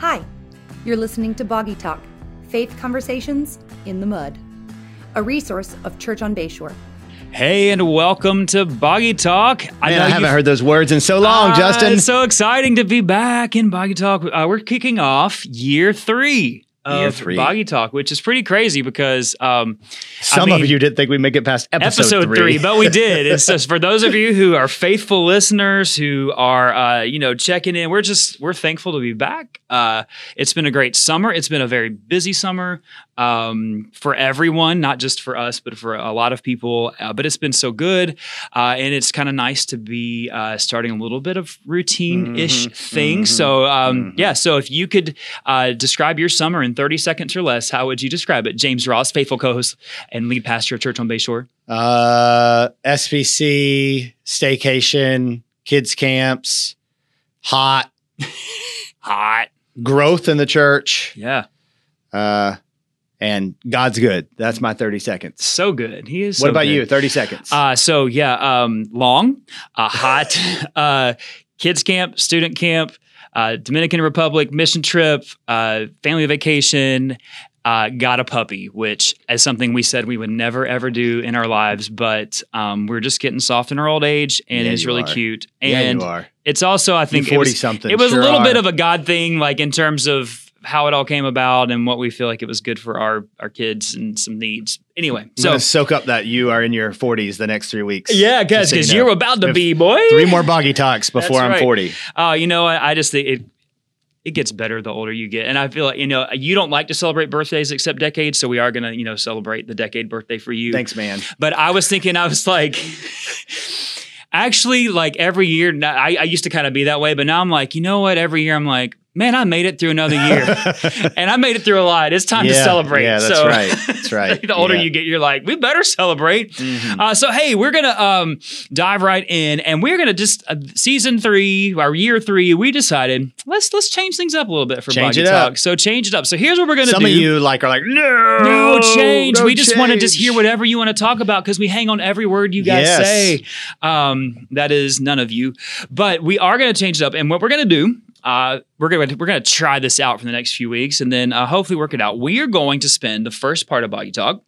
Hi, you're listening to Boggy Talk Faith Conversations in the Mud, a resource of Church on Bayshore. Hey, and welcome to Boggy Talk. Man, I, haven't heard those words in so long, Uh, Justin. It's so exciting to be back in Boggy Talk. Uh, we're kicking off year three of three. Boggy Talk, which is pretty crazy because um, Some mean, of you didn't think we'd make it past episode, episode three. but we did. It's just for those of you who are faithful listeners who are, uh, you know, checking in. We're just we're thankful to be back. Uh, it's been a great summer. It's been a very busy summer um, for everyone, not just for us, but for a lot of people. Uh, but it's been so good, uh, and it's kind of nice to be uh, starting a little bit of routine ish Mhm, thing. mhm, so um, mhm. yeah, so if you could uh, describe your summer in thirty seconds or less, how would you describe it? James Ross, faithful co-host and lead pastor of Church on Bayshore. uh, SPC, staycation, kids camps, hot, Hot. growth in the church, Yeah. uh, and God's good. That's my 30 seconds. So good. He is. what so about good. you? 30 seconds. Uh, so yeah, um, long, uh, hot, uh, kids camp, student camp, uh, Dominican Republic mission trip, uh, family vacation. Uh, got a puppy, which is something we said we would never ever do in our lives, but um, we're just getting soft in our old age, and Yeah, it's really are. cute. yeah, And you are. it's also, I think, You it was, 40 something. it was sure a little are. bit of a God thing, like in terms of how it all came about and what we feel like it was good for our our kids and some needs. Anyway, I'm so soak up that you are in your 40s the next three weeks. yeah, you because know. you're about to be boy. Three more boggy talks before That's I'm 40. Uh, you know, I, I just think it it gets better the older you get, and I feel like you know you don't like to celebrate birthdays except decades, so we are gonna you know celebrate the decade birthday for you. Thanks, man. But I was thinking, I was like. Actually, like every year, I, I used to kind of be that way, but now I'm like, you know what? Every year, I'm like, man, I made it through another year, and I made it through a lot. It's time to celebrate. yeah, that's So- right. That's right. the older Yeah. you get, you're like, we better celebrate. Mhm. Uh, so hey, we're gonna um, dive right in, and we're gonna just uh, season three, our year three. We decided let's let's change things up a little bit for Change Boggy. Talk. So change it up. So here's what we're gonna Some do. of you like are like no, no change. no we just want to just hear whatever you want to talk about because we hang on every word you guys Yes. say. Um, that is none of you, but we are going to change it up. And what we're going to do, uh, we're going to we're going to try this out for the next few weeks, and then uh, hopefully work it out. We are going to spend the first part of Boggy Talk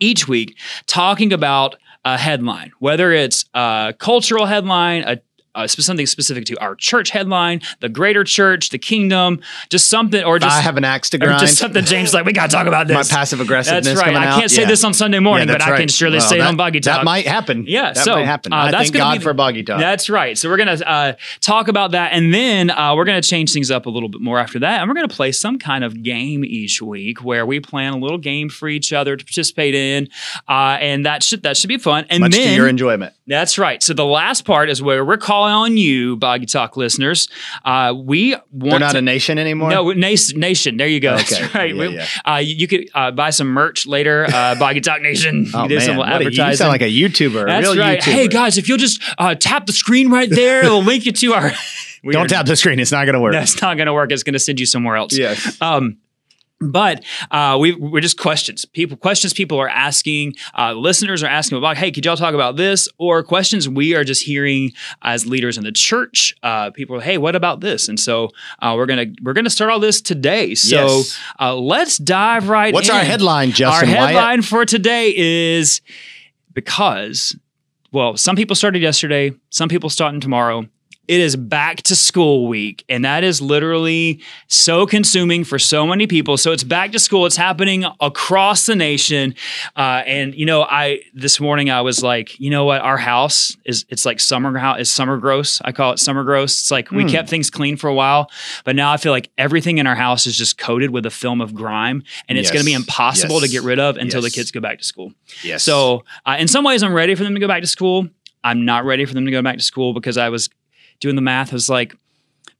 each week talking about a headline, whether it's a cultural headline, a uh, something specific to our church headline, the greater church, the kingdom, just something, or just I have an axe to grind. just something. James like we got to talk about this. My passive aggressiveness That's right. I can't say Yeah. this on Sunday morning, Yeah, but that's I can surely Well, say it on Boggy Talk. That might happen. Yeah, that so, might happen. uh, I that's thank God be- for Boggy Talk. That's right. So we're gonna uh, talk about that, and then uh, we're gonna change things up a little bit more after that, and we're gonna play some kind of game each week where we plan a little game for each other to participate in, uh, and that should that should be fun. And Much then your enjoyment. that's right. So the last part is where we're calling on you, Boggy Talk listeners. Uh, we want They're not to, a nation anymore. no, nation, nation. There you go. Okay. That's right. Yeah, We- yeah. Uh, you, you could uh, buy some merch later. Uh, Boggy Talk Nation. Oh we man, what a- you sound like a YouTuber. a That's real right. YouTuber. Hey guys, if you'll just uh, tap the screen right there, it'll link you to our. Don't tap the screen. It's not going to work. That's not going to work. It's going to send you somewhere else. Yes. Um, but uh, we, we're just questions. People questions people are asking. Uh, listeners are asking about, hey, could y'all talk about this? Or questions we are just hearing as leaders in the church. Uh, people are, hey, what about this? And so uh, we're gonna we're gonna start all this today. So Yes. uh, let's dive right. In. What's in. our headline, Justin Our Wyatt? headline for today is because, well, some people started yesterday, some people starting tomorrow. It is back to school week, and that is literally so consuming for so many people. So it's back to school. It's happening across the nation, uh, and you know, I this morning I was like, you know what, our house is it's like summer house is summer gross. I call it summer gross. It's like we Hmm. kept things clean for a while, but now I feel like everything in our house is just coated with a film of grime, and it's going to be Yes. impossible to get rid of until the kids go back to school. Yes. So, uh, in some ways, I'm ready for them to go back to school. I'm not ready for them to go back to school because I was doing the math. I was like,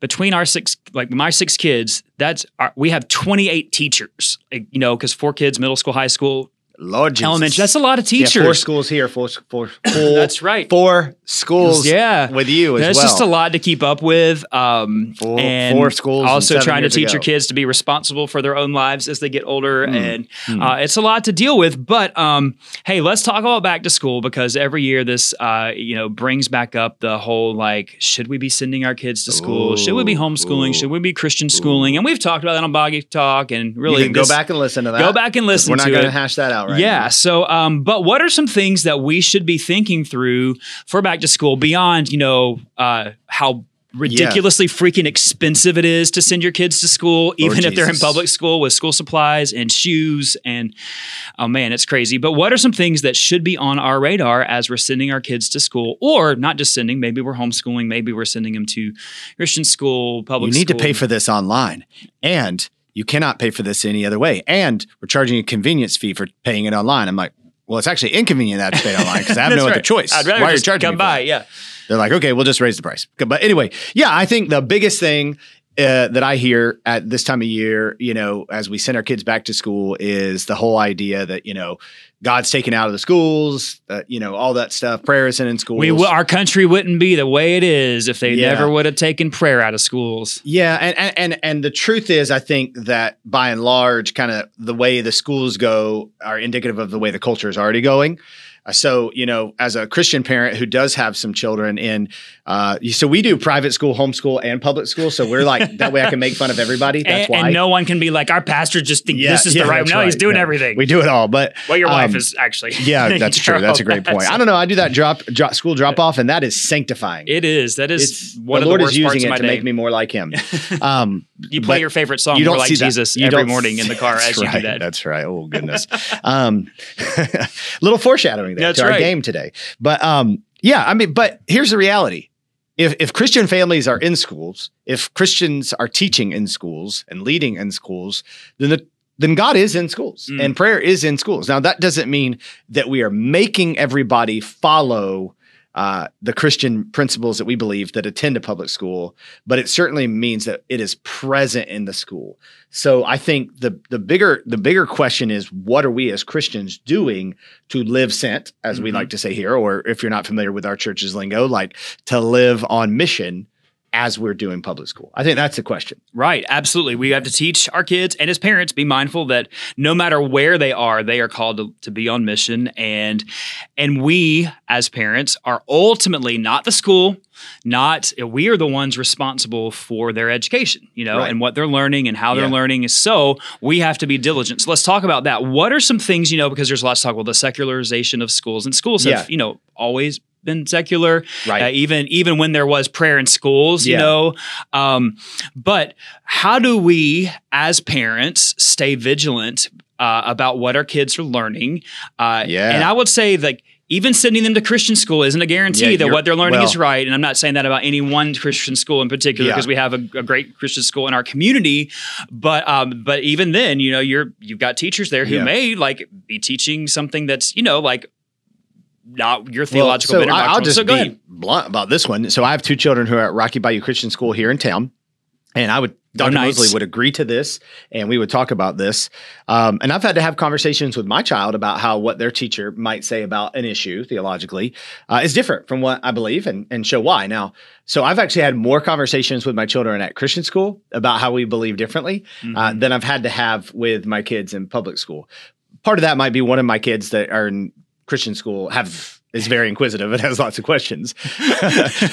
between our six, like my six kids, that's our, we have 28 teachers. Like, you know, because four kids, middle school, high school, Lord Jesus. That's a lot of Yeah, teachers. four schools here, four, four, four That's right. Four schools yeah, with you as That's well. just a lot to keep up with. Um, Four- and four schools Also trying to teach your kids to be responsible for their own lives as they get older, Hmm. and uh, it's a lot to deal with. But um, hey, let's talk about back to school because every year this uh, you know brings back up the whole like, should we be sending our kids to school? should we be homeschooling? ooh, should we be Christian schooling? And we've talked about that on Boggy Talk, and really can go back and listen to that. go back and listen We're not going to hash that out right yeah. now. So, um, but what are some things that we should be thinking through for back to school beyond, you know, uh, how ridiculously freaking expensive it is to send your kids to school, even if they're in public school with school supplies and shoes and oh man, it's crazy. But what are some things that should be on our radar as we're sending our kids to school, or not just sending? Maybe we're homeschooling. Maybe we're sending them to Christian school, public. School? You need to pay for this online, and you cannot pay for this any other way. And we're charging a convenience fee for paying it online. I'm like, well, it's actually inconvenient that to pay online because I have no other choice. I'd rather Why are you just charging come by. Yeah. They're like, okay, we'll just raise the price. But anyway, yeah, I think the biggest thing uh, that I hear at this time of year, you know, as we send our kids back to school, is the whole idea that you know God's taken out of the schools, uh, you know, all that stuff. Prayer isn't in schools. We w- our country wouldn't be the way it is if they Yeah. never would have taken prayer out of schools. Yeah, and, and and and the truth is, I think that by and large, kind of the way the schools go are indicative of the way the culture is already going. So, you know, as a Christian parent who does have some children in, uh, so we do private school, homeschool, and public school. So we're like that way I can make fun of everybody. That's and, why. and no one can be like, our pastor just thinks Yeah, this is yeah, the right. No, he's doing No, everything. We do it all, but well, your wife um, is actually. Yeah, that's true. That's a great point. I don't know. I do that drop, drop school drop off, and that is sanctifying. It is. That is It's one the of Lord the is using parts it to day. make me more like Him. Um, you play but your favorite song. you don't like see. Jesus You every morning in the car That's as you right. do that. That's right. Oh goodness. um, little foreshadowing there That's to our game today. But um, yeah, I mean, but here's the reality. If, if Christian families are in schools, if Christians are teaching in schools and leading in schools, then the then God is in schools Mm. and prayer is in schools. Now that doesn't mean that we are making everybody follow uh, the Christian principles that we believe that attend a public school, but it certainly means that it is present in the school. So I think the the bigger the bigger question is what are we as Christians doing to live sent, as we Mhm. like to say here, or if you're not familiar with our church's lingo, like to live on mission as we're doing public school. I think that's the question. Right, absolutely. We have to teach our kids and as parents be mindful that no matter where they are, they are called to, to be on mission and and we as parents are ultimately not the school, not we are the ones responsible for their education, you know, Right. and what they're learning and how they're Yeah. learning. So we have to be diligent. So let's talk about that. What are some things, you know, because there's lots of talk about the secularization of schools and schools have, Yeah. you know, always been secular Right. uh, even even when there was prayer in schools, you know. Um, but how do we, as parents, stay vigilant uh, about what our kids are learning? Uh, Yeah. and I would say like. Even sending them to Christian school isn't a guarantee Yeah, that what they're learning is right. And I'm not saying that about any one Christian school in particular Yeah. because we have a, a great Christian school in our community. But um, but even then, you know, you're you've got teachers there who Yeah. may like be teaching something that's you know like not your Well, theological. so bent I- I'll just so go be blunt about this one. So I have two children who are at Rocky Bayou Christian School here in town, and I would Dr. nice. Mosley would agree to this, and we would talk about this. Um, and I've had to have conversations with my child about how what their teacher might say about an issue theologically uh, is different from what I believe, and and show why. Now, so I've actually had more conversations with my children at Christian school about how we believe differently uh, Mhm. than I've had to have with my kids in public school. Part of that might be one of my kids that are in Christian school have is very inquisitive and has lots of questions.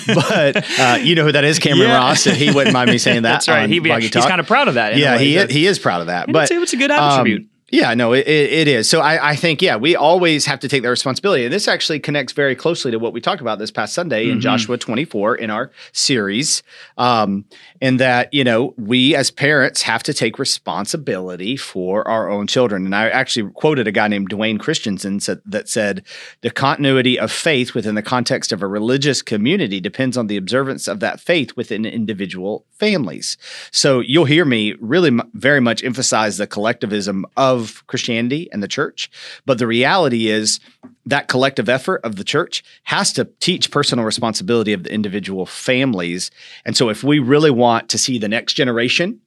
but uh, you know who that is, Cameron Yeah. Ross, and he wouldn't mind me saying that. That's right. He, he's kind of proud of that. yeah, he That- he is proud of that. and But it's, it's a good um, attribute. Yeah, no, it, it, is. So I, I think, yeah, we always have to take that responsibility. And this actually connects very closely to what we talked about this past Sunday in Mhm. Joshua 24 in our series. Um, and that, you know, we as parents have to take responsibility for our own children. And I actually quoted a guy named Dwayne Christensen said, that said, the continuity of faith within the context of a religious community depends on the observance of that faith within individual families. So you'll hear me really m- very much emphasize the collectivism of Christianity and the church. But the reality is that collective effort of the church has to teach personal responsibility of the individual families. And so if we really want to see the next generation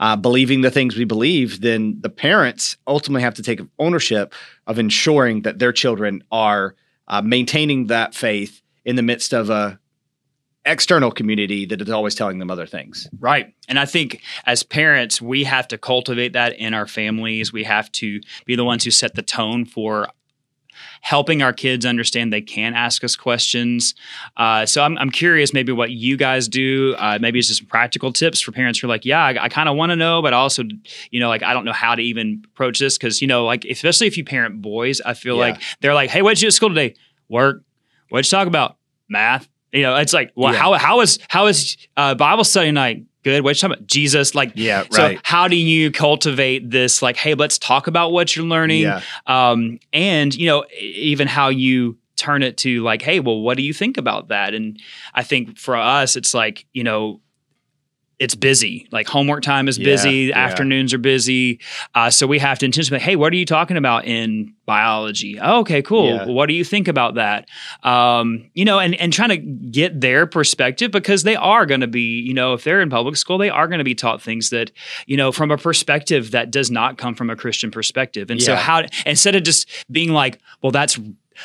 uh, believing the things we believe, then the parents ultimately have to take ownership of ensuring that their children are uh, maintaining that faith in the midst of a external community that is always telling them other things. Right. And I think as parents, we have to cultivate that in our families. We have to be the ones who set the tone for helping our kids understand they can ask us questions. Uh, so I'm, I'm curious maybe what you guys do. Uh, maybe it's just some practical tips for parents who are like, yeah, I, I kind of want to know, but also, you know, like I don't know how to even approach this because, you know, like especially if you parent boys, I feel Yeah. like they're like, hey, what'd you do at school today? Work. What'd you talk about? Math. You know, it's like, well, Yeah. how how is how is uh, Bible study night? Good. What'd you talk about? Jesus. Like, Yeah, right. so how do you cultivate this? Like, hey, let's talk about what you're learning Yeah. um, and you know even how you turn it to like hey well what do you think about that and i think for us it's like you know it's busy. Like homework time is busy yeah. afternoons are busy. Uh, so we have to intentionally hey what are you talking about in biology? Oh, okay cool. Yeah. What do you think about that? Um, you know and, and trying to get their perspective because they are going to be you know if they're in public school they are going to be taught things that you know from a perspective that does not come from a christian perspective. And so how instead of just being like well that's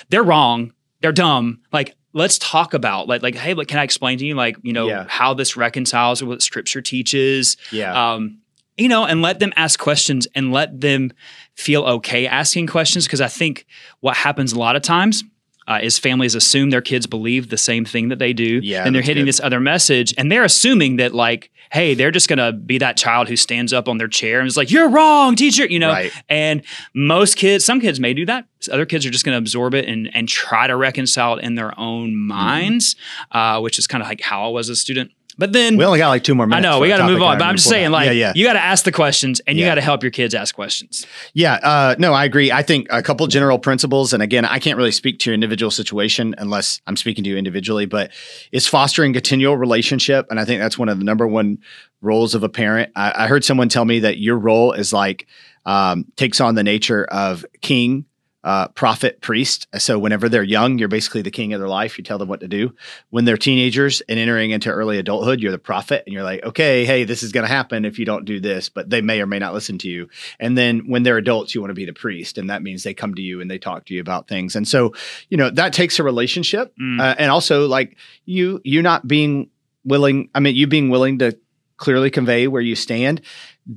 they're wrong they're dumb like let's talk about like like hey look, can i explain to you like you know Yeah. how this reconciles with what scripture teaches Yeah. um, you know, and let them ask questions and let them feel okay asking questions. Because I think what happens a lot of times uh, is families assume their kids believe the same thing that they do, Yeah, and they're hitting good. this other message, and they're assuming that like, hey, they're just gonna be that child who stands up on their chair and is like, "You're wrong, teacher," you know. Right. And most kids, some kids may do that. Other kids are just going to absorb it and and try to reconcile it in their own Mm-hmm. minds, uh, which is kind of like how I was a student. But then we only got like two more minutes. I know we got to move on, but I'm just saying, like, yeah, yeah. you got to ask the questions and you got to help your kids ask questions. Yeah, uh, no, I agree. I think a couple general principles, and again, I can't really speak to your individual situation unless I'm speaking to you individually, but it's fostering continual relationship, and I think that's one of the number one roles of a parent. I, I heard someone tell me that your role is like um, takes on the nature of king. Uh, prophet, priest. So whenever they're young, you're basically the king of their life. You tell them what to do. When they're teenagers and entering into early adulthood, you're the prophet, and you're like, okay, hey, this is going to happen if you don't do this. But they may or may not listen to you. And then when they're adults, you want to be the priest. And that means they come to you and they talk to you about things. And so, you know, that takes a relationship. Mm. Uh, and also like you, you not being willing, I mean, you being willing to clearly convey where you stand.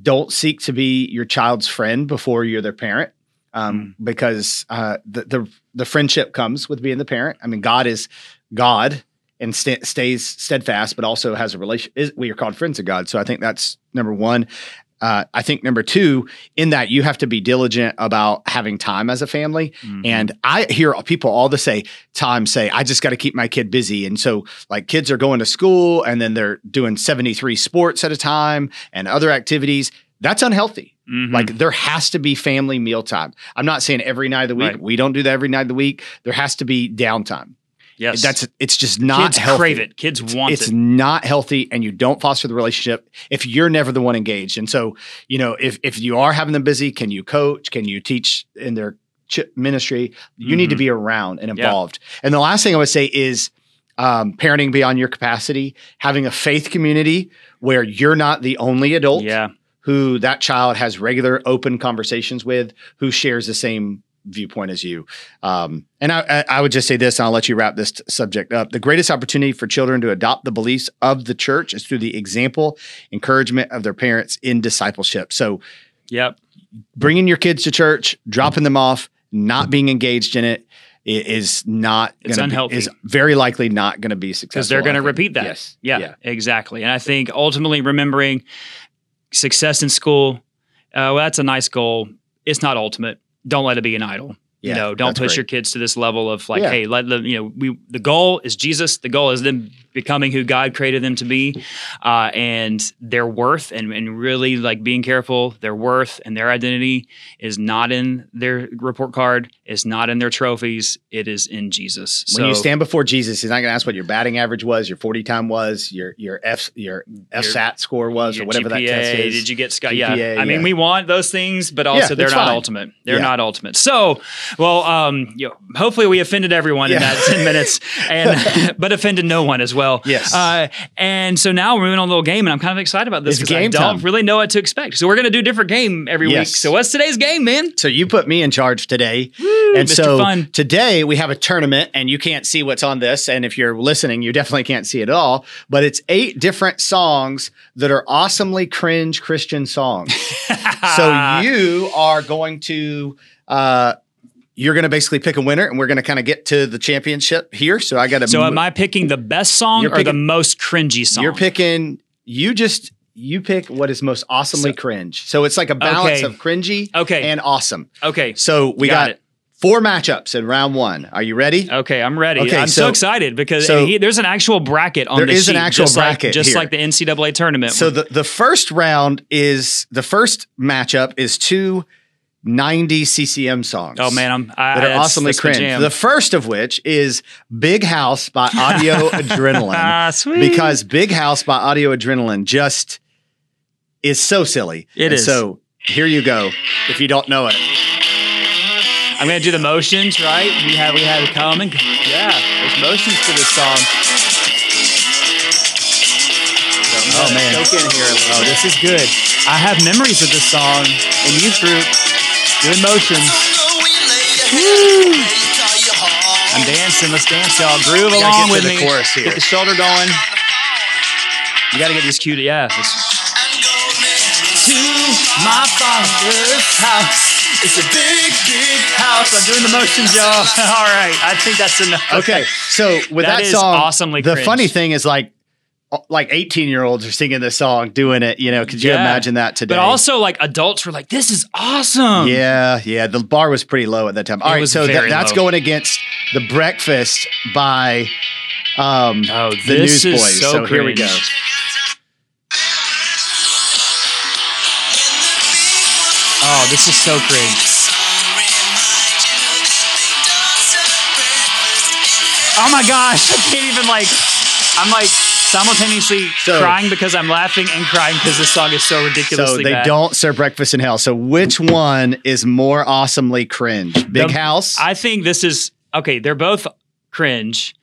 Don't seek to be your child's friend before you're their parent. Um, because uh, the, the the friendship comes with being the parent. I mean, God is God and sta stays steadfast, but also has a relation. Is, we are called friends of God, so I think that's number one. Uh, I think number two, in that you have to be diligent about having time as a family. Mhm. And I hear people all the say time say, I just got to keep my kid busy. And so like kids are going to school and then they're doing 73 sports at a time and other activities. That's unhealthy. Mhm. Like there has to be family mealtime. I'm not saying every night of the week. Right. We don't do that every night of the week. There has to be downtime. yes, That's it's just not kids healthy. crave it. Kids want it's it. not healthy and you don't foster the relationship if you're never the one engaged. And so, you know, if if you are having them busy, can you coach? Can you teach in their ministry? You need to Mhm. be around and Yeah. involved. And the last thing I would say is um, parenting beyond your capacity, having a faith community where you're not the only adult Yeah, who that child has regular open conversations with, who shares the same viewpoint as you. Um, and I, I, would just say this, and I'll let you wrap this t- subject up. The greatest opportunity for children to adopt the beliefs of the church is through the example, encouragement of their parents in discipleship. So yep. bringing your kids to church, dropping them off, not being engaged in it is not It's gonna be- unhealthy. is very likely not going to be successful. because they're going to repeat that. Yes. Yeah, exactly. And I think ultimately remembering success in school, uh, well, that's a nice goal. It's not ultimate. Don't let it be an idol. Yeah, you know, don't push great. your kids to this level of like, Yeah. hey, let them. You know, we the goal is Jesus. The goal is them becoming who God created them to be, uh, and their worth, and and really like being careful. Their worth and their identity is not in their report card. it's not in their trophies. It is in Jesus. When you stand before Jesus, he's not going to ask what your batting average was, your 40 time was, your your F your FSAT score was, or whatever that test is. Did you get Scott? GPA, yeah. I mean, yeah. we want those things, but also Yeah, they're not fine. ultimate. They're Yeah. not ultimate. So, well, um, you know, hopefully we offended everyone in that ten minutes, and but offended no one as well. Well. Yes. Uh, and so now we're moving on a little game, and I'm kind of excited about this because I don't time. really know what to expect. So we're gonna do a different game every Yes. week. So what's today's game, man? So you put me in charge today. and Mr. so Fun. today we have a tournament and you can't see what's on this. And if you're listening, you definitely can't see it all. But it's eight different songs that are awesomely cringe Christian songs. so you are going to uh you're going to basically pick a winner and we're going to kind of get to the championship here. So I got to So am I picking the best song or the most cringy song? You're picking you just you pick what is most awesomely cringe. So it's like a balance Okay. of cringy Okay. and awesome. okay. So we Got got, it. four matchups in round one. Are you ready? Okay, I'm ready. Okay, I'm so, so- excited because so- he, there's an actual bracket on There the is an actual just like- bracket just here. like the NCAA tournament. So the, the first round is the first matchup is two 90 CCM songs. oh man, I'm I, That are awesomely cringe. jam. The first of which is Big House by Audio Adrenaline. Ah, sweet. Because Big House by Audio Adrenaline just is so silly. It And is. So here you go. If you don't know it. I'm gonna do the motions, right? We have we have it coming. Yeah, there's motions to this song. Oh man. Soak in here. Oh, this is good. I have memories of this song in youth group doing motions. I'm dancing. Let's dance, y'all. Groove gotta along get to with the me. chorus here. Get the shoulder going. You got to get these cute. Yeah. this- To my father's house. It's a big, big house. I'm doing the motions, y'all. All right. I think that's enough. Okay, so with That that, is song, awesomely the cringe. funny thing is like, like eighteen year olds are singing this song, doing it. You know, could you Yeah. imagine that today? But also, like adults were like, "This is awesome." yeah, yeah, the bar was pretty low at that time. All It right, so that, that's low. going against the Breakfast by um, Oh, the Newsboys. so here we go. Oh, this is so cringe. Oh my gosh, I can't even like. I'm like simultaneously So- crying because I'm laughing and crying because this song is so ridiculously So they bad. don't serve breakfast in hell. So which one is more awesomely cringe? Big The- House. I think this is okay. They're both cringe.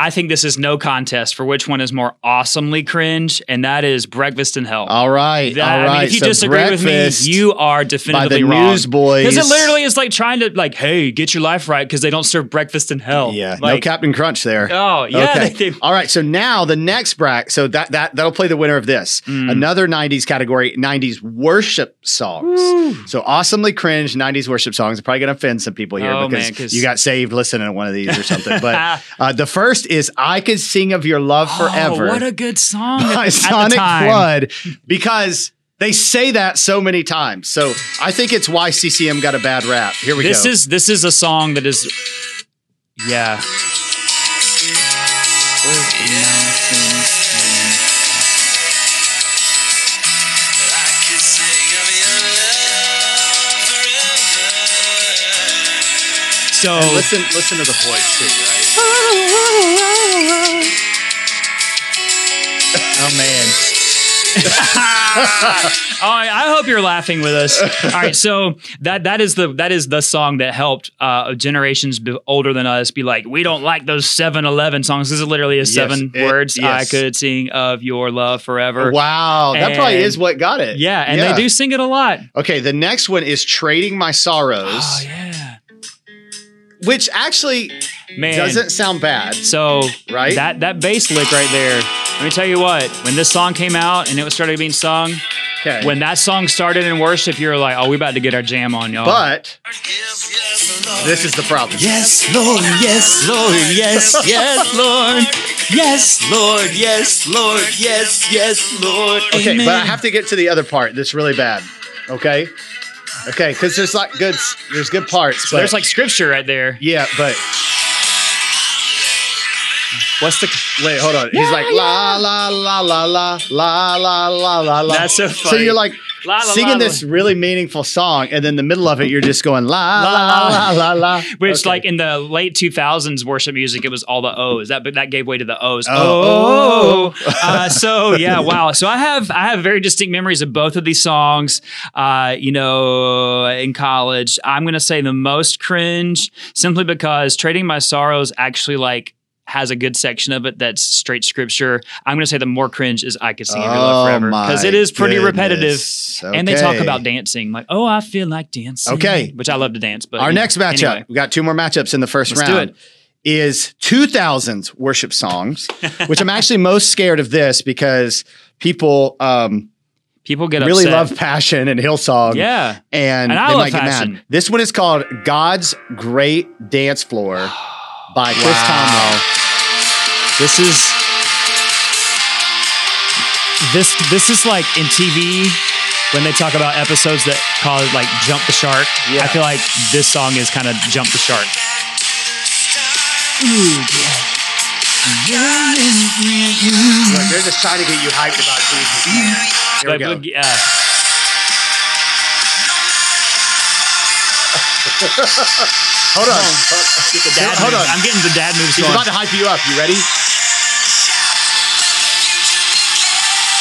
I think this is no contest for which one is more awesomely cringe, and that is Breakfast in Hell. all right, That- all I mean, if you so disagree with me, you are by the wrong. Newsboys. Because it literally is like trying to like, hey, get your life right because they don't serve breakfast in hell. Yeah, no Captain Crunch there. Oh yeah, okay. they, they, All right. So now the next bracket. So that that that'll play the winner of this. Mm. Another '90s category: '90s worship songs. So awesomely cringe '90s worship songs. I'm probably gonna offend some people here Oh, because man, you got saved listening to one of these or something. But uh, the first is "I Could Sing of Your Love Forever" Oh, what a good song by at, at Sonic time. Flood because. They say that so many times. So I think it's why CCM got a bad rap. Here we This go. This is this is a song that is, yeah. So And listen, listen to the voice too, right? Oh man. oh, I I hope you're laughing with us. All right, so that that is the that is the song that helped uh, generations be older than us be like, we don't like those 7-Eleven songs. This is literally a seven it- words. I yes. could sing of your love forever. Wow, that probably is what got it. Yeah, and they do sing it a lot. Okay, the next one is Trading My Sorrows, Oh yeah, which actually man. doesn't sound bad. so Right? that that bass lick right there. Let me tell you what. When this song came out and it was started being sung, Okay. when that song started in worship, you were like, "Oh, we about to get our jam on, y'all." but this is the problem. Yes, Lord, yes, Lord, yes, yes, Lord, yes, Lord, yes, Lord, yes, yes, Lord. Okay, Amen. but I have to get to the other part that's really bad. Okay? Okay, because there's like good there's good parts, but There's like scripture right there. yeah, but What's the? wait, hold on. He's like la la la la la la la la la la. That's so funny. So you're like La, la, singing la, this really meaningful song, and then the middle of it, you're just going la la La, la la la. Which, Okay. like in the late 2000s worship music, it was all the O's. That that gave way to the O's. Oh. Oh, uh, so yeah, wow. So I have I have very distinct memories of both of these songs. Uh, you know, in college, I'm gonna say the most cringe simply because "Trading My Sorrows" actually like has a good section of it that's straight scripture. I'm going to say the more cringe is I Could Sing Your Love Forever because it is pretty repetitive. And they talk about dancing, like, oh, I feel like dancing. Okay. Which I love to dance. But Our know, next matchup, anyway. we got two more matchups in the 1st Let's do round. it. Is 2000's worship songs, which I'm actually most scared of this because people um, People get really upset. love Passion and Hillsong. Yeah. And, And I they might get Passion. mad. This one is called God's Great Dance Floor by Chris Tomlin. This is this this is like in TV when they talk about episodes that call it like jump the shark. Yeah. I feel like this song is kind of jump the shark. Ooh, Look, they're just trying to get you hyped about Jesus. man. Here we go. look, yeah. Hold on. Get the dad Hold moves. on. I'm getting the dad moves He's going. about to hype you up. You ready?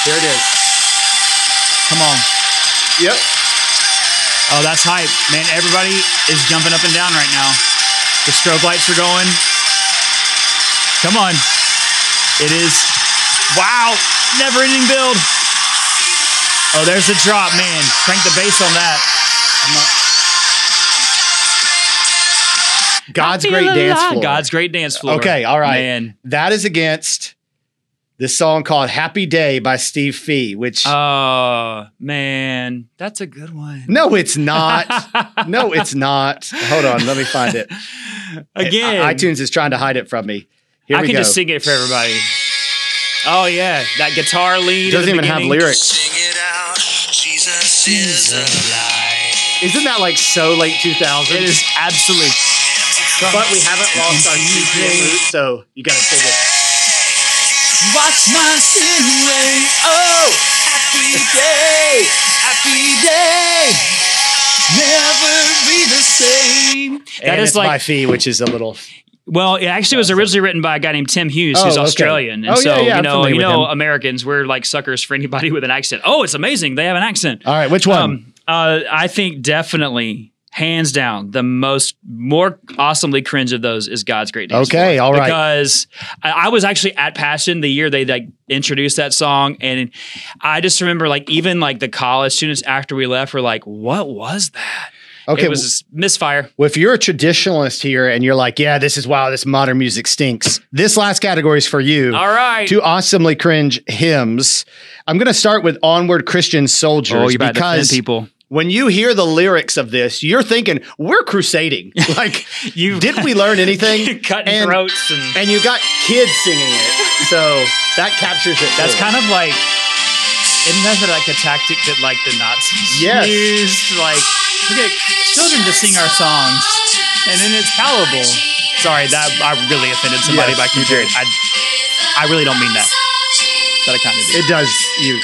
Here it is. Come on. Yep. Oh, that's hype. Man, everybody is jumping up and down right now. The strobe lights are going. Come on. It is. Wow. Never ending build. Oh, there's the drop, man. Crank the bass on that. God's great feel dance floor. God's great dance floor. Okay, all right. Man. That is against this song called Happy Day by Steve Fee, which Oh, man. That's a good one. no, it's not. no, it's not. Hold on, let me find it. Again. I- iTunes is trying to hide it from me. Here I we can go. just sing it for everybody. Oh, yeah. That guitar lead. It doesn't at the even have lyrics. Sing it out. Jesus is alive. Isn't that like so late 2000s? It is absolutely. But we haven't lost our CCM root, so you got to say this. Watch my sin away. Oh, happy day, happy day. Never be the same. That and is it's by like, Fee, which is a little. well, it actually was originally written by a guy named Tim Hughes, Oh, who's okay. Australian, and Oh, so yeah, yeah, I'm you know, you know, him. Americans, we're like suckers for anybody with an accent. Oh, it's amazing, they have an accent. All right, which one? Um, uh, I think definitely, hands down, the most more awesomely cringe of those is God's Great Dance. Okay, Floor. all right. Because I, I was actually at Passion the year they like introduced that song, and I just remember like even like the college students after we left were like, "What was that?" okay, it was just misfire. Well, if you're a traditionalist here and you're like, yeah, this is wow, this modern music stinks. This last category is for you. All right. Two awesomely cringe hymns. I'm going to start with Onward Christian Soldiers oh, you about because defend people. When you hear the lyrics of this, you're thinking, we're crusading. Like, You did we learn anything? cutting and, throats and And you got kids singing it. So that captures it. That's fully. kind of like, isn't that like a tactic that like the Nazis Yes. used? Like, we get children to sing our songs, and then it's palatable. Sorry, that I really offended somebody Yes, by comparing. I, I really don't mean that, but I kind of did. It does. You.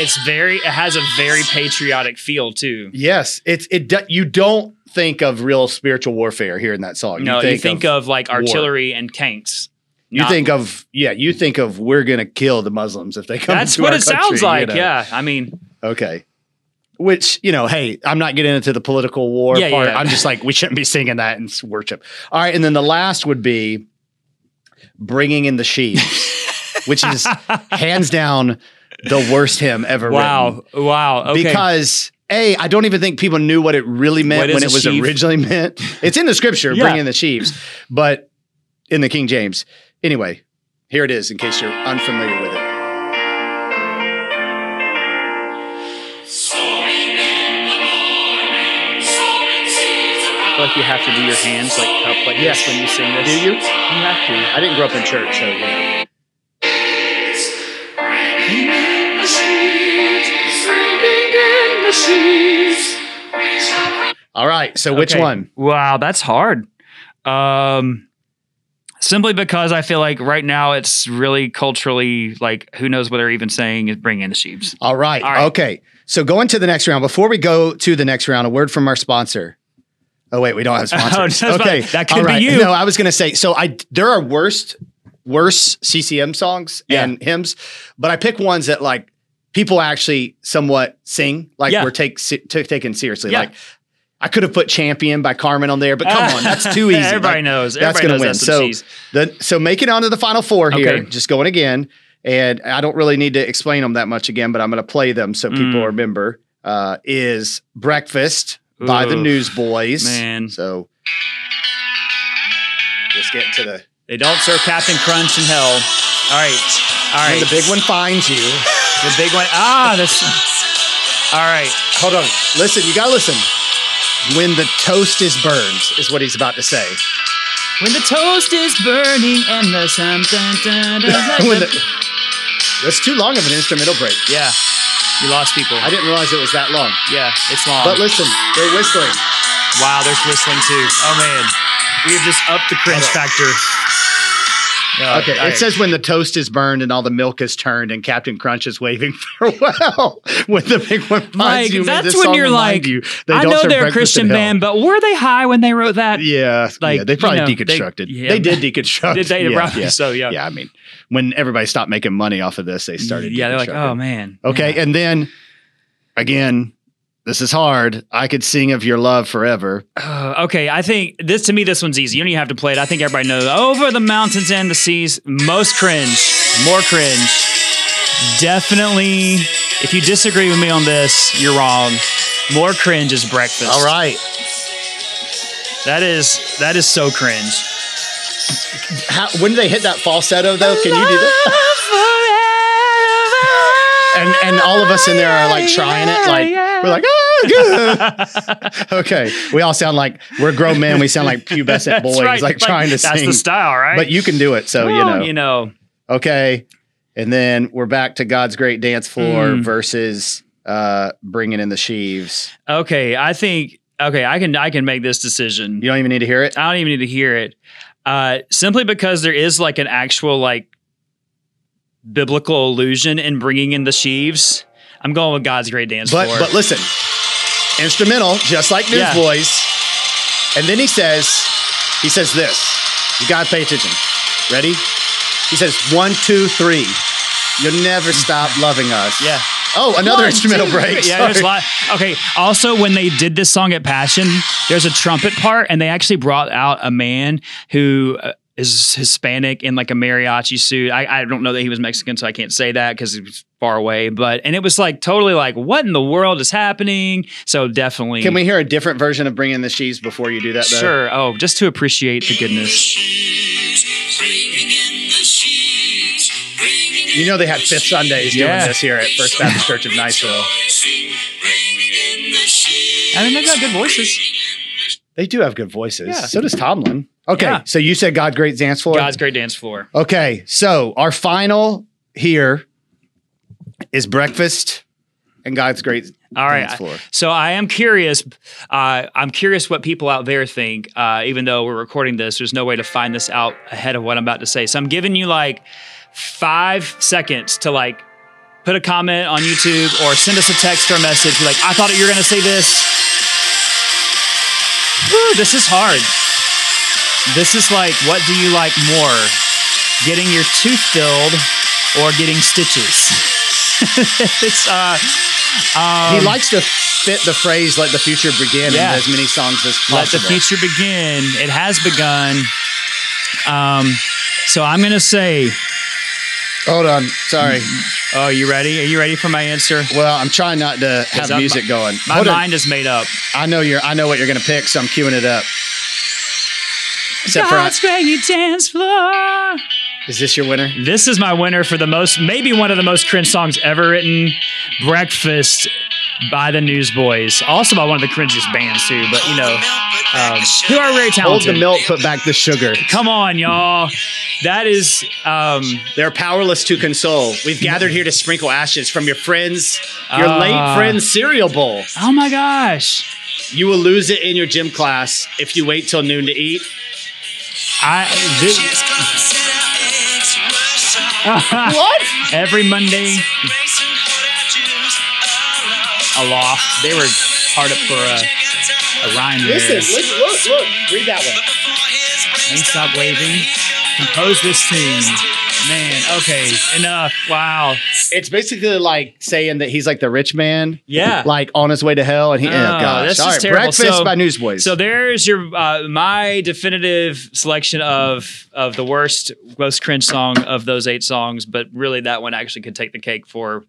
It's very, it has a very patriotic feel too. Yes. It's it. do- You don't think of real spiritual warfare here in that song. No, you think, of, like war. artillery and tanks. You not- think of yeah, you think of we're gonna kill the Muslims if they come. That's what it country, sounds you like. know. Yeah, I mean, Okay. Which you know, hey, I'm not getting into the political war Yeah, part. yeah. I'm just like we shouldn't be singing that in worship. All right, and then the last would be bringing in the sheaves, which is hands down the worst hymn ever. wow, written. wow. Okay. because. A, I don't even think people knew what it really meant when it was sheaf? originally meant. It's in the scripture, Yeah. bringing the sheaves, but in the King James. Anyway, here it is in case you're unfamiliar with it. I like you have to do your hands like cup like Yes. this when you sing this. Do you? You have to. I didn't grow up in church, so you know. All right. So which Okay. one? Wow, that's hard. Um, simply because I feel like right now it's really culturally like who knows what they're even saying is bring in the sheeps. All right. All right. Okay. So going to the next round. Before we go to the next round, a word from our sponsor. Oh wait, we don't have sponsors. Oh, that's fine. okay, That could All be right. you. No, I was going to say. So I there are worst worse CCM songs Yeah. and hymns, but I pick ones that like people actually somewhat sing, like Yeah. we're take t- taken seriously. Yeah. Like I could have put Champion by Carmen on there, but come on, that's too easy. Everybody Like, knows. That's Everybody going to knows win. So, the, so make it onto the final four here. Okay. Just going again. And I don't really need to explain them that much again, but I'm going to play them so people Mm. remember. Uh, is Breakfast by the Newsboys. man. So let's get to the. They don't serve Captain Crunch in hell. All right, all right. When the big one finds you. The big one. Ah, this. All right. Hold on. Listen, you got to listen. When the toast is burned, is what he's about to say. When the toast is burning and the the, that's too long of an instrumental break. yeah. You lost people. I didn't realize it was that long. Yeah, it's long. But listen, they're whistling. wow, there's whistling too. Oh man, we've just upped the cringe factor. Uh, Okay, all it says when the toast is burned and all the milk is turned and Captain Crunch is waving farewell. when the big one finds Like, you, that's when you're like, you, they I know they're a Christian band, but were they high when they wrote that? Yeah, Like, yeah, they probably you know, they- deconstructed. yeah. They did deconstruct. Did they? Yeah, Probably yeah. so, yeah. Yeah, I mean, when everybody stopped making money off of this, they started. Yeah, they're like, oh man. Okay, and then again, this is hard. I could sing of your love forever. Uh, okay, I think this to me this one's easy. You don't even have to play it. I think everybody knows. Over the mountains and the seas, most cringe, more cringe. Definitely. If you disagree with me on this, you're wrong. More cringe is breakfast. All right. That is that is so cringe. How, when do they hit that falsetto though? Can you do that? And and all of us in there are like trying it, like we're like, oh, okay, we all sound like we're grown men. We sound like pubescent boys, right. like trying to That's sing. the style, right? But you can do it, so you know. You know. Okay, and then we're back to God's great dance floor Mm. versus uh bringing in the sheaves. Okay, I think okay, I can I can make this decision. You don't even need to hear it. I don't even need to hear it. Uh, simply because there is like an actual like biblical allusion in bringing in the sheaves. I'm going with God's great dance But floor. but listen, instrumental, just like Yeah. Newsboys. And then he says, he says this. You gotta pay attention. Ready? He says one, two, three. You'll never stop loving us. yeah. Oh, another One, instrumental two, break. Yeah, there's a lot. Okay. Also, when they did this song at Passion, there's a trumpet part, and they actually brought out a man who uh, is Hispanic in like a mariachi suit. I, I don't know that he was Mexican, so I can't say that because he was far away. But and it was like totally like, what in the world is happening? So definitely. Can we hear a different version of bringing the sheaves before you do that? Though? Sure. Oh, just to appreciate the goodness. You know they had Fifth Sundays doing Yeah. this here at First Baptist Church of Niceville. I mean, they've got good voices. They do have good voices. Yeah. So does Tomlin. Okay, Yeah. so you said God Great Dance Floor. God's great dance floor. Okay, so our final here is breakfast and God's great All right. So I am curious. Uh, I'm curious what people out there think. Uh, even though we're recording this, there's no way to find this out ahead of what I'm about to say. So I'm giving you like five seconds to like put a comment on YouTube or send us a text or a message. Be like, I thought you were going to say this. This is hard. This is like, what do you like more? Getting your tooth filled or getting stitches? it's uh he likes to fit the phrase "Let the future begin" Yeah. in as many songs as possible. Let the future begin. It has begun. Um, so I'm gonna say, Hold on, sorry. oh, you ready? Are you ready for my answer? Well, I'm trying not to have music going. My Hold on. mind is made up. I know you're. I know what you're going to pick, so I'm queuing it up. Except for, God's great dance floor. is this your winner? This is my winner for the most, maybe one of the most cringe songs ever written. Breakfast by the Newsboys. Also by one of the cringiest bands too, but you know, um, who are very talented. Hold talented. the milk, put back the sugar. Come on, y'all. That is um, They're powerless to console. We've gathered here to sprinkle ashes from your friends, your Ah. late friend's cereal bowl. oh my gosh. You will lose it in your gym class if you wait till noon to eat. I this, What? every Monday aloft. They were hard up for a, a rhyme there. Listen, look, look, look. Read that one. Ain't stop waving. Compose this tune. Man, Okay, enough. Wow. It's basically like saying that he's like the rich man, Yeah. like on his way to hell, and he. Oh, Oh, gosh! that's All terrible. Breakfast So- by Newsboys. So there's your uh, my definitive selection of of the worst, most cringe song of those eight songs. But really, that one actually could take the cake for.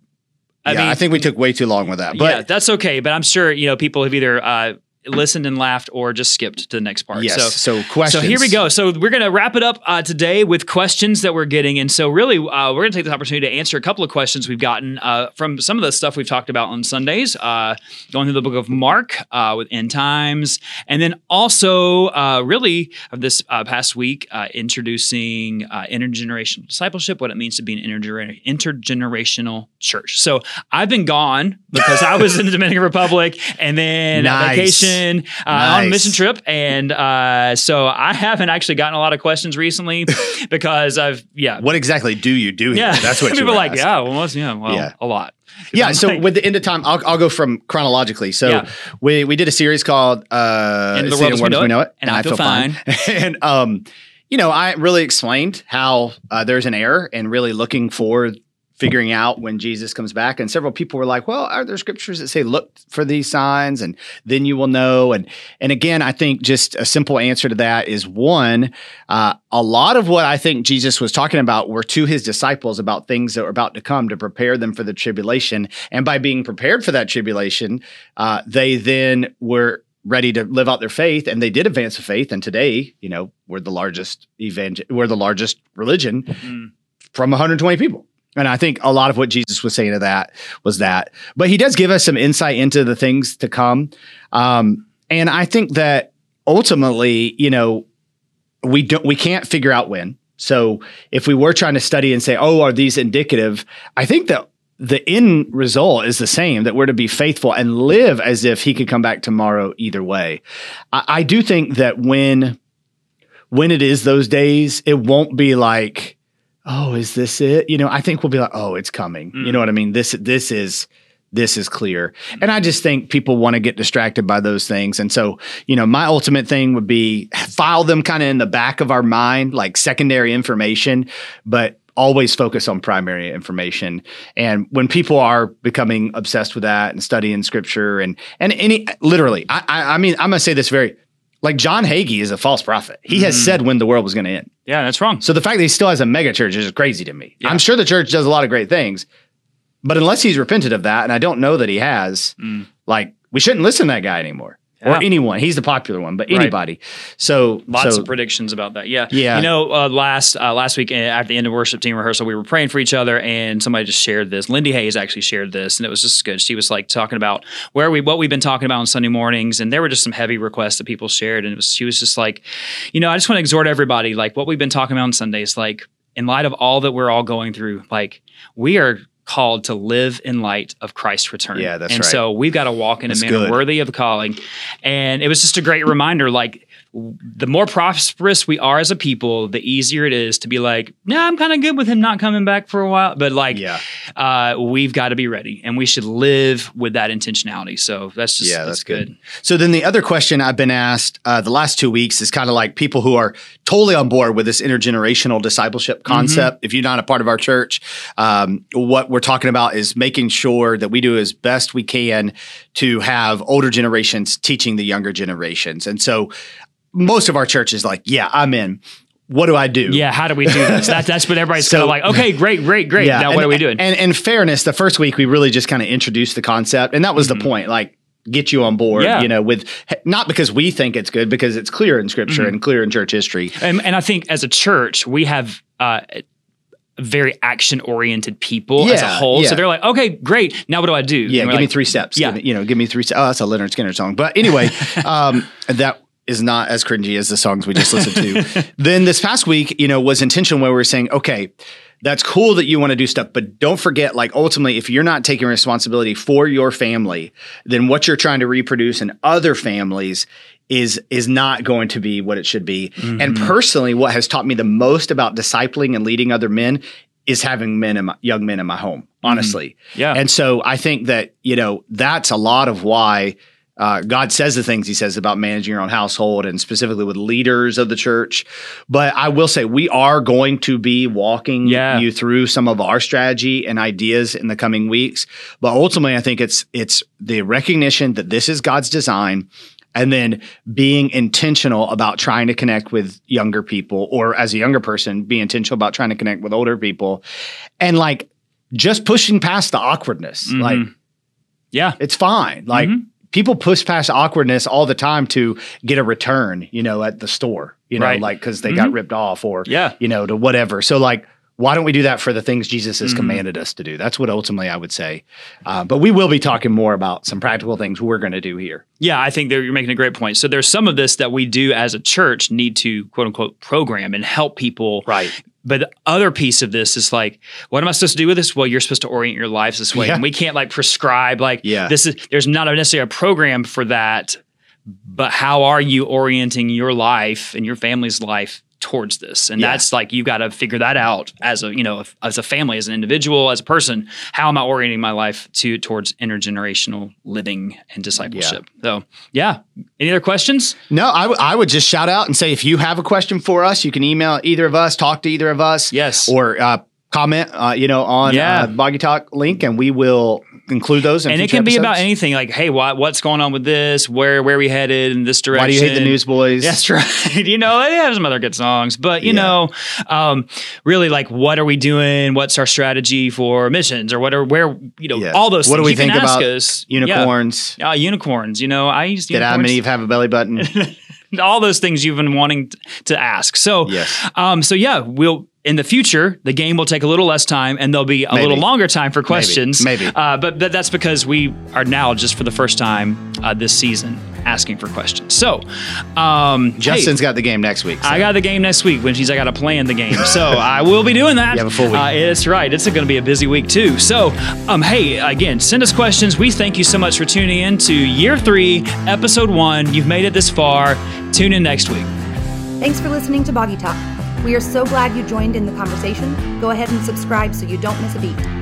I yeah, mean, I think we took way too long with that, but yeah, that's okay. But I'm sure you know people have either uh, listened and laughed or just skipped to the next part. yes. So So, questions. So here we go. So we're going to wrap it up uh, today with questions that we're getting, and so really uh, we're going to take this opportunity to answer a couple of questions we've gotten uh, from some of the stuff we've talked about on Sundays, uh, going through the book of Mark uh, with end times, and then also uh, really of this uh, past week uh, introducing uh, intergenerational discipleship, what it means to be an intergener- intergenerational church. So I've been gone because I was in the Dominican Republic, and then Nice. vacation uh, on a mission trip, and uh, so I haven't actually gotten a lot of questions recently because I've yeah What exactly do you do here? yeah That's what people are like asked. yeah well yeah well Yeah. a lot Yeah, I'm so like- with the end of time, I'll, I'll go from chronologically. So Yeah. we we did a series called uh, End of the World as We Know It, and I Feel fine. and um, you know, I really explained how uh, there's an error and really looking for figuring out when Jesus comes back. And several people were like, "Well, are there scriptures that say look for these signs and then you will know?" And and again, I think just a simple answer to that is one. Uh, a lot of what I think Jesus was talking about were to his disciples about things that were about to come to prepare them for the tribulation. And by being prepared for that tribulation, uh, they then were ready to live out their faith and they did advance the faith. And today, you know, we're the largest evangel- we're the largest religion Mm. from 120 people. And I think a lot of what Jesus was saying to that was that. But he does give us some insight into the things to come. Um, and I think that ultimately, you know, we don't we can't figure out when. So if we were trying to study and say, oh, are these indicative? I think that the end result is the same that we're to be faithful and live as if he could come back tomorrow either way. I, I do think that when when it is those days, it won't be like, oh, is this it? You know, I think we'll be like, oh, it's coming. You know mm. what I mean? This this is this is clear. And I mm. just think people want to get distracted by those things. And so, you know, my ultimate thing would be file them kind of in the back of our mind, like secondary information, but always focus on primary information. And when people are becoming obsessed with that and studying scripture and and any literally, I I, I mean, I'm gonna say this very like John Hagee is a false prophet. He has mm. said when the world was going to end. Yeah that's wrong So the fact that he still has a mega church is crazy to me. Yeah. I'm sure the church does a lot of great things, but unless he's repented of that, and I don't know that he has, mm. like we shouldn't listen to that guy anymore or. Yeah. anyone. He's the popular one, but Right. anybody. So Lots so, of predictions about that. Yeah. Yeah. You know, uh, last uh, last week uh, at the end of worship team rehearsal, we were praying for each other, and somebody just shared this. Lindy Hayes actually shared this, and it was just good. She was like talking about where we what we've been talking about on Sunday mornings, and there were just some heavy requests that people shared, and it was she was just like, you know, I just want to exhort everybody, like what we've been talking about on Sundays, like in light of all that we're all going through, like we are called to live in light of Christ's return. Yeah, that's and right. so we've got to walk in That's a manner good. worthy of the calling. And it was just a great reminder like the more prosperous we are as a people, the easier it is to be like, "Yeah, I'm kind of good with him not coming back for a while." But like Yeah. uh, we've got to be ready and we should live with that intentionality. So that's just Yeah, that's, that's good. good. So then the other question I've been asked uh, the last two weeks is kind of like people who are totally on board with this intergenerational discipleship concept. If you're not a part of our church, um, what we're talking about is making sure that we do as best we can to have older generations teaching the younger generations. And so most of our church is like, yeah, I'm in. What do I do? Yeah, how do we do this? that, that's what everybody's So- kind of like, okay, great, great, great. now, what and- are we doing? And in fairness, the first week we really just kind of introduced the concept, and that was the point. Like get you on board, Mm-hmm. Yeah. you know, with not because we think it's good, because it's clear in scripture Mm-hmm. and clear in church history. And, and I think as a church, we have uh, very action oriented people as a Yeah, whole. So they're like, okay, great. Now what do I do? Yeah, give me three steps. Yeah. Give me- you know, give me three. steps. Oh, that's a Lynyrd Skynyrd song. But anyway, um, that is not as cringy as the songs we just listened to. then this past week, you know, was intentional where we were saying, okay, that's cool that you want to do stuff, but don't forget, like ultimately, if you're not taking responsibility for your family, then what you're trying to reproduce in other families is is not going to be what it should be. And mm-hmm. personally, what has taught me the most about discipling and leading other men is having men in my, young men in my home. Mm-hmm. Honestly, Yeah. and so I think that, you know, that's a lot of why uh, God says the things He says about managing your own household and specifically with leaders of the church. But I will say we are going to be walking Yeah. you through some of our strategy and ideas in the coming weeks. But ultimately, I think it's it's the recognition that this is God's design. And then being intentional about trying to connect with younger people, or as a younger person, be intentional about trying to connect with older people. And like just pushing past the awkwardness. Mhm. Like Yeah. it's fine. Like Mhm. People push past awkwardness all the time to get a return, you know, at the store, you know, Right. like because they got ripped off or, Yeah. you know, to whatever. So, like, why don't we do that for the things Jesus has Mhm. commanded us to do? That's what ultimately I would say. Uh, but we will be talking more about some practical things we're going to do here. Yeah, I think you're making a great point. So there's some of this that we do as a church need to quote unquote program and help people. Right. But the other piece of this is like, what am I supposed to do with this? Well, you're supposed to orient your lives this way. Yeah. And we can't like prescribe like Yeah. this is there's not necessarily a program for that, but how are you orienting your life and your family's life towards this? And Yeah. that's like you got to figure that out as a, you know, as a family, as an individual, as a person. How am I orienting my life to towards intergenerational living and discipleship? So, yeah. Any other questions? No, I, w- I would just shout out and say if you have a question for us, you can email either of us, talk to either of us. Yes. Or uh, comment, uh, you know, on Yeah. uh, Boggy Talk link, and we will include those. In and it can be about anything like, hey, what, what's going on with this? Where where we headed in this direction? Why do you hate the Newsboys? That's right. you know, they have some other good songs, but you Yeah. know, um, really like, what are we doing? What's our strategy for missions, or what are where you know all those. What do things. we You think about us. Unicorns. Yeah. Uh, unicorns. You know, I used Did Adam and. Eve have a belly button? all those things you've been wanting t- to ask. So, Yes. um, so yeah, we'll in the future the game will take a little less time and there'll be a Maybe. little longer time for questions. Maybe. uh, but, but that's because we are now just for the first time uh, this season asking for questions. So, um, hey, Justin's got the game next week. so- I got the game next week, which means I got to plan the game. So I will be doing that. You have a full week. Uh, it's right. It's going to be a busy week too. So, um, hey, again, send us questions. We thank you so much for tuning in to year three, episode one. You've made it this far. Tune in next week. Thanks for listening to Boggy Talk. We are so glad you joined in the conversation. Go ahead and subscribe so you don't miss a beat.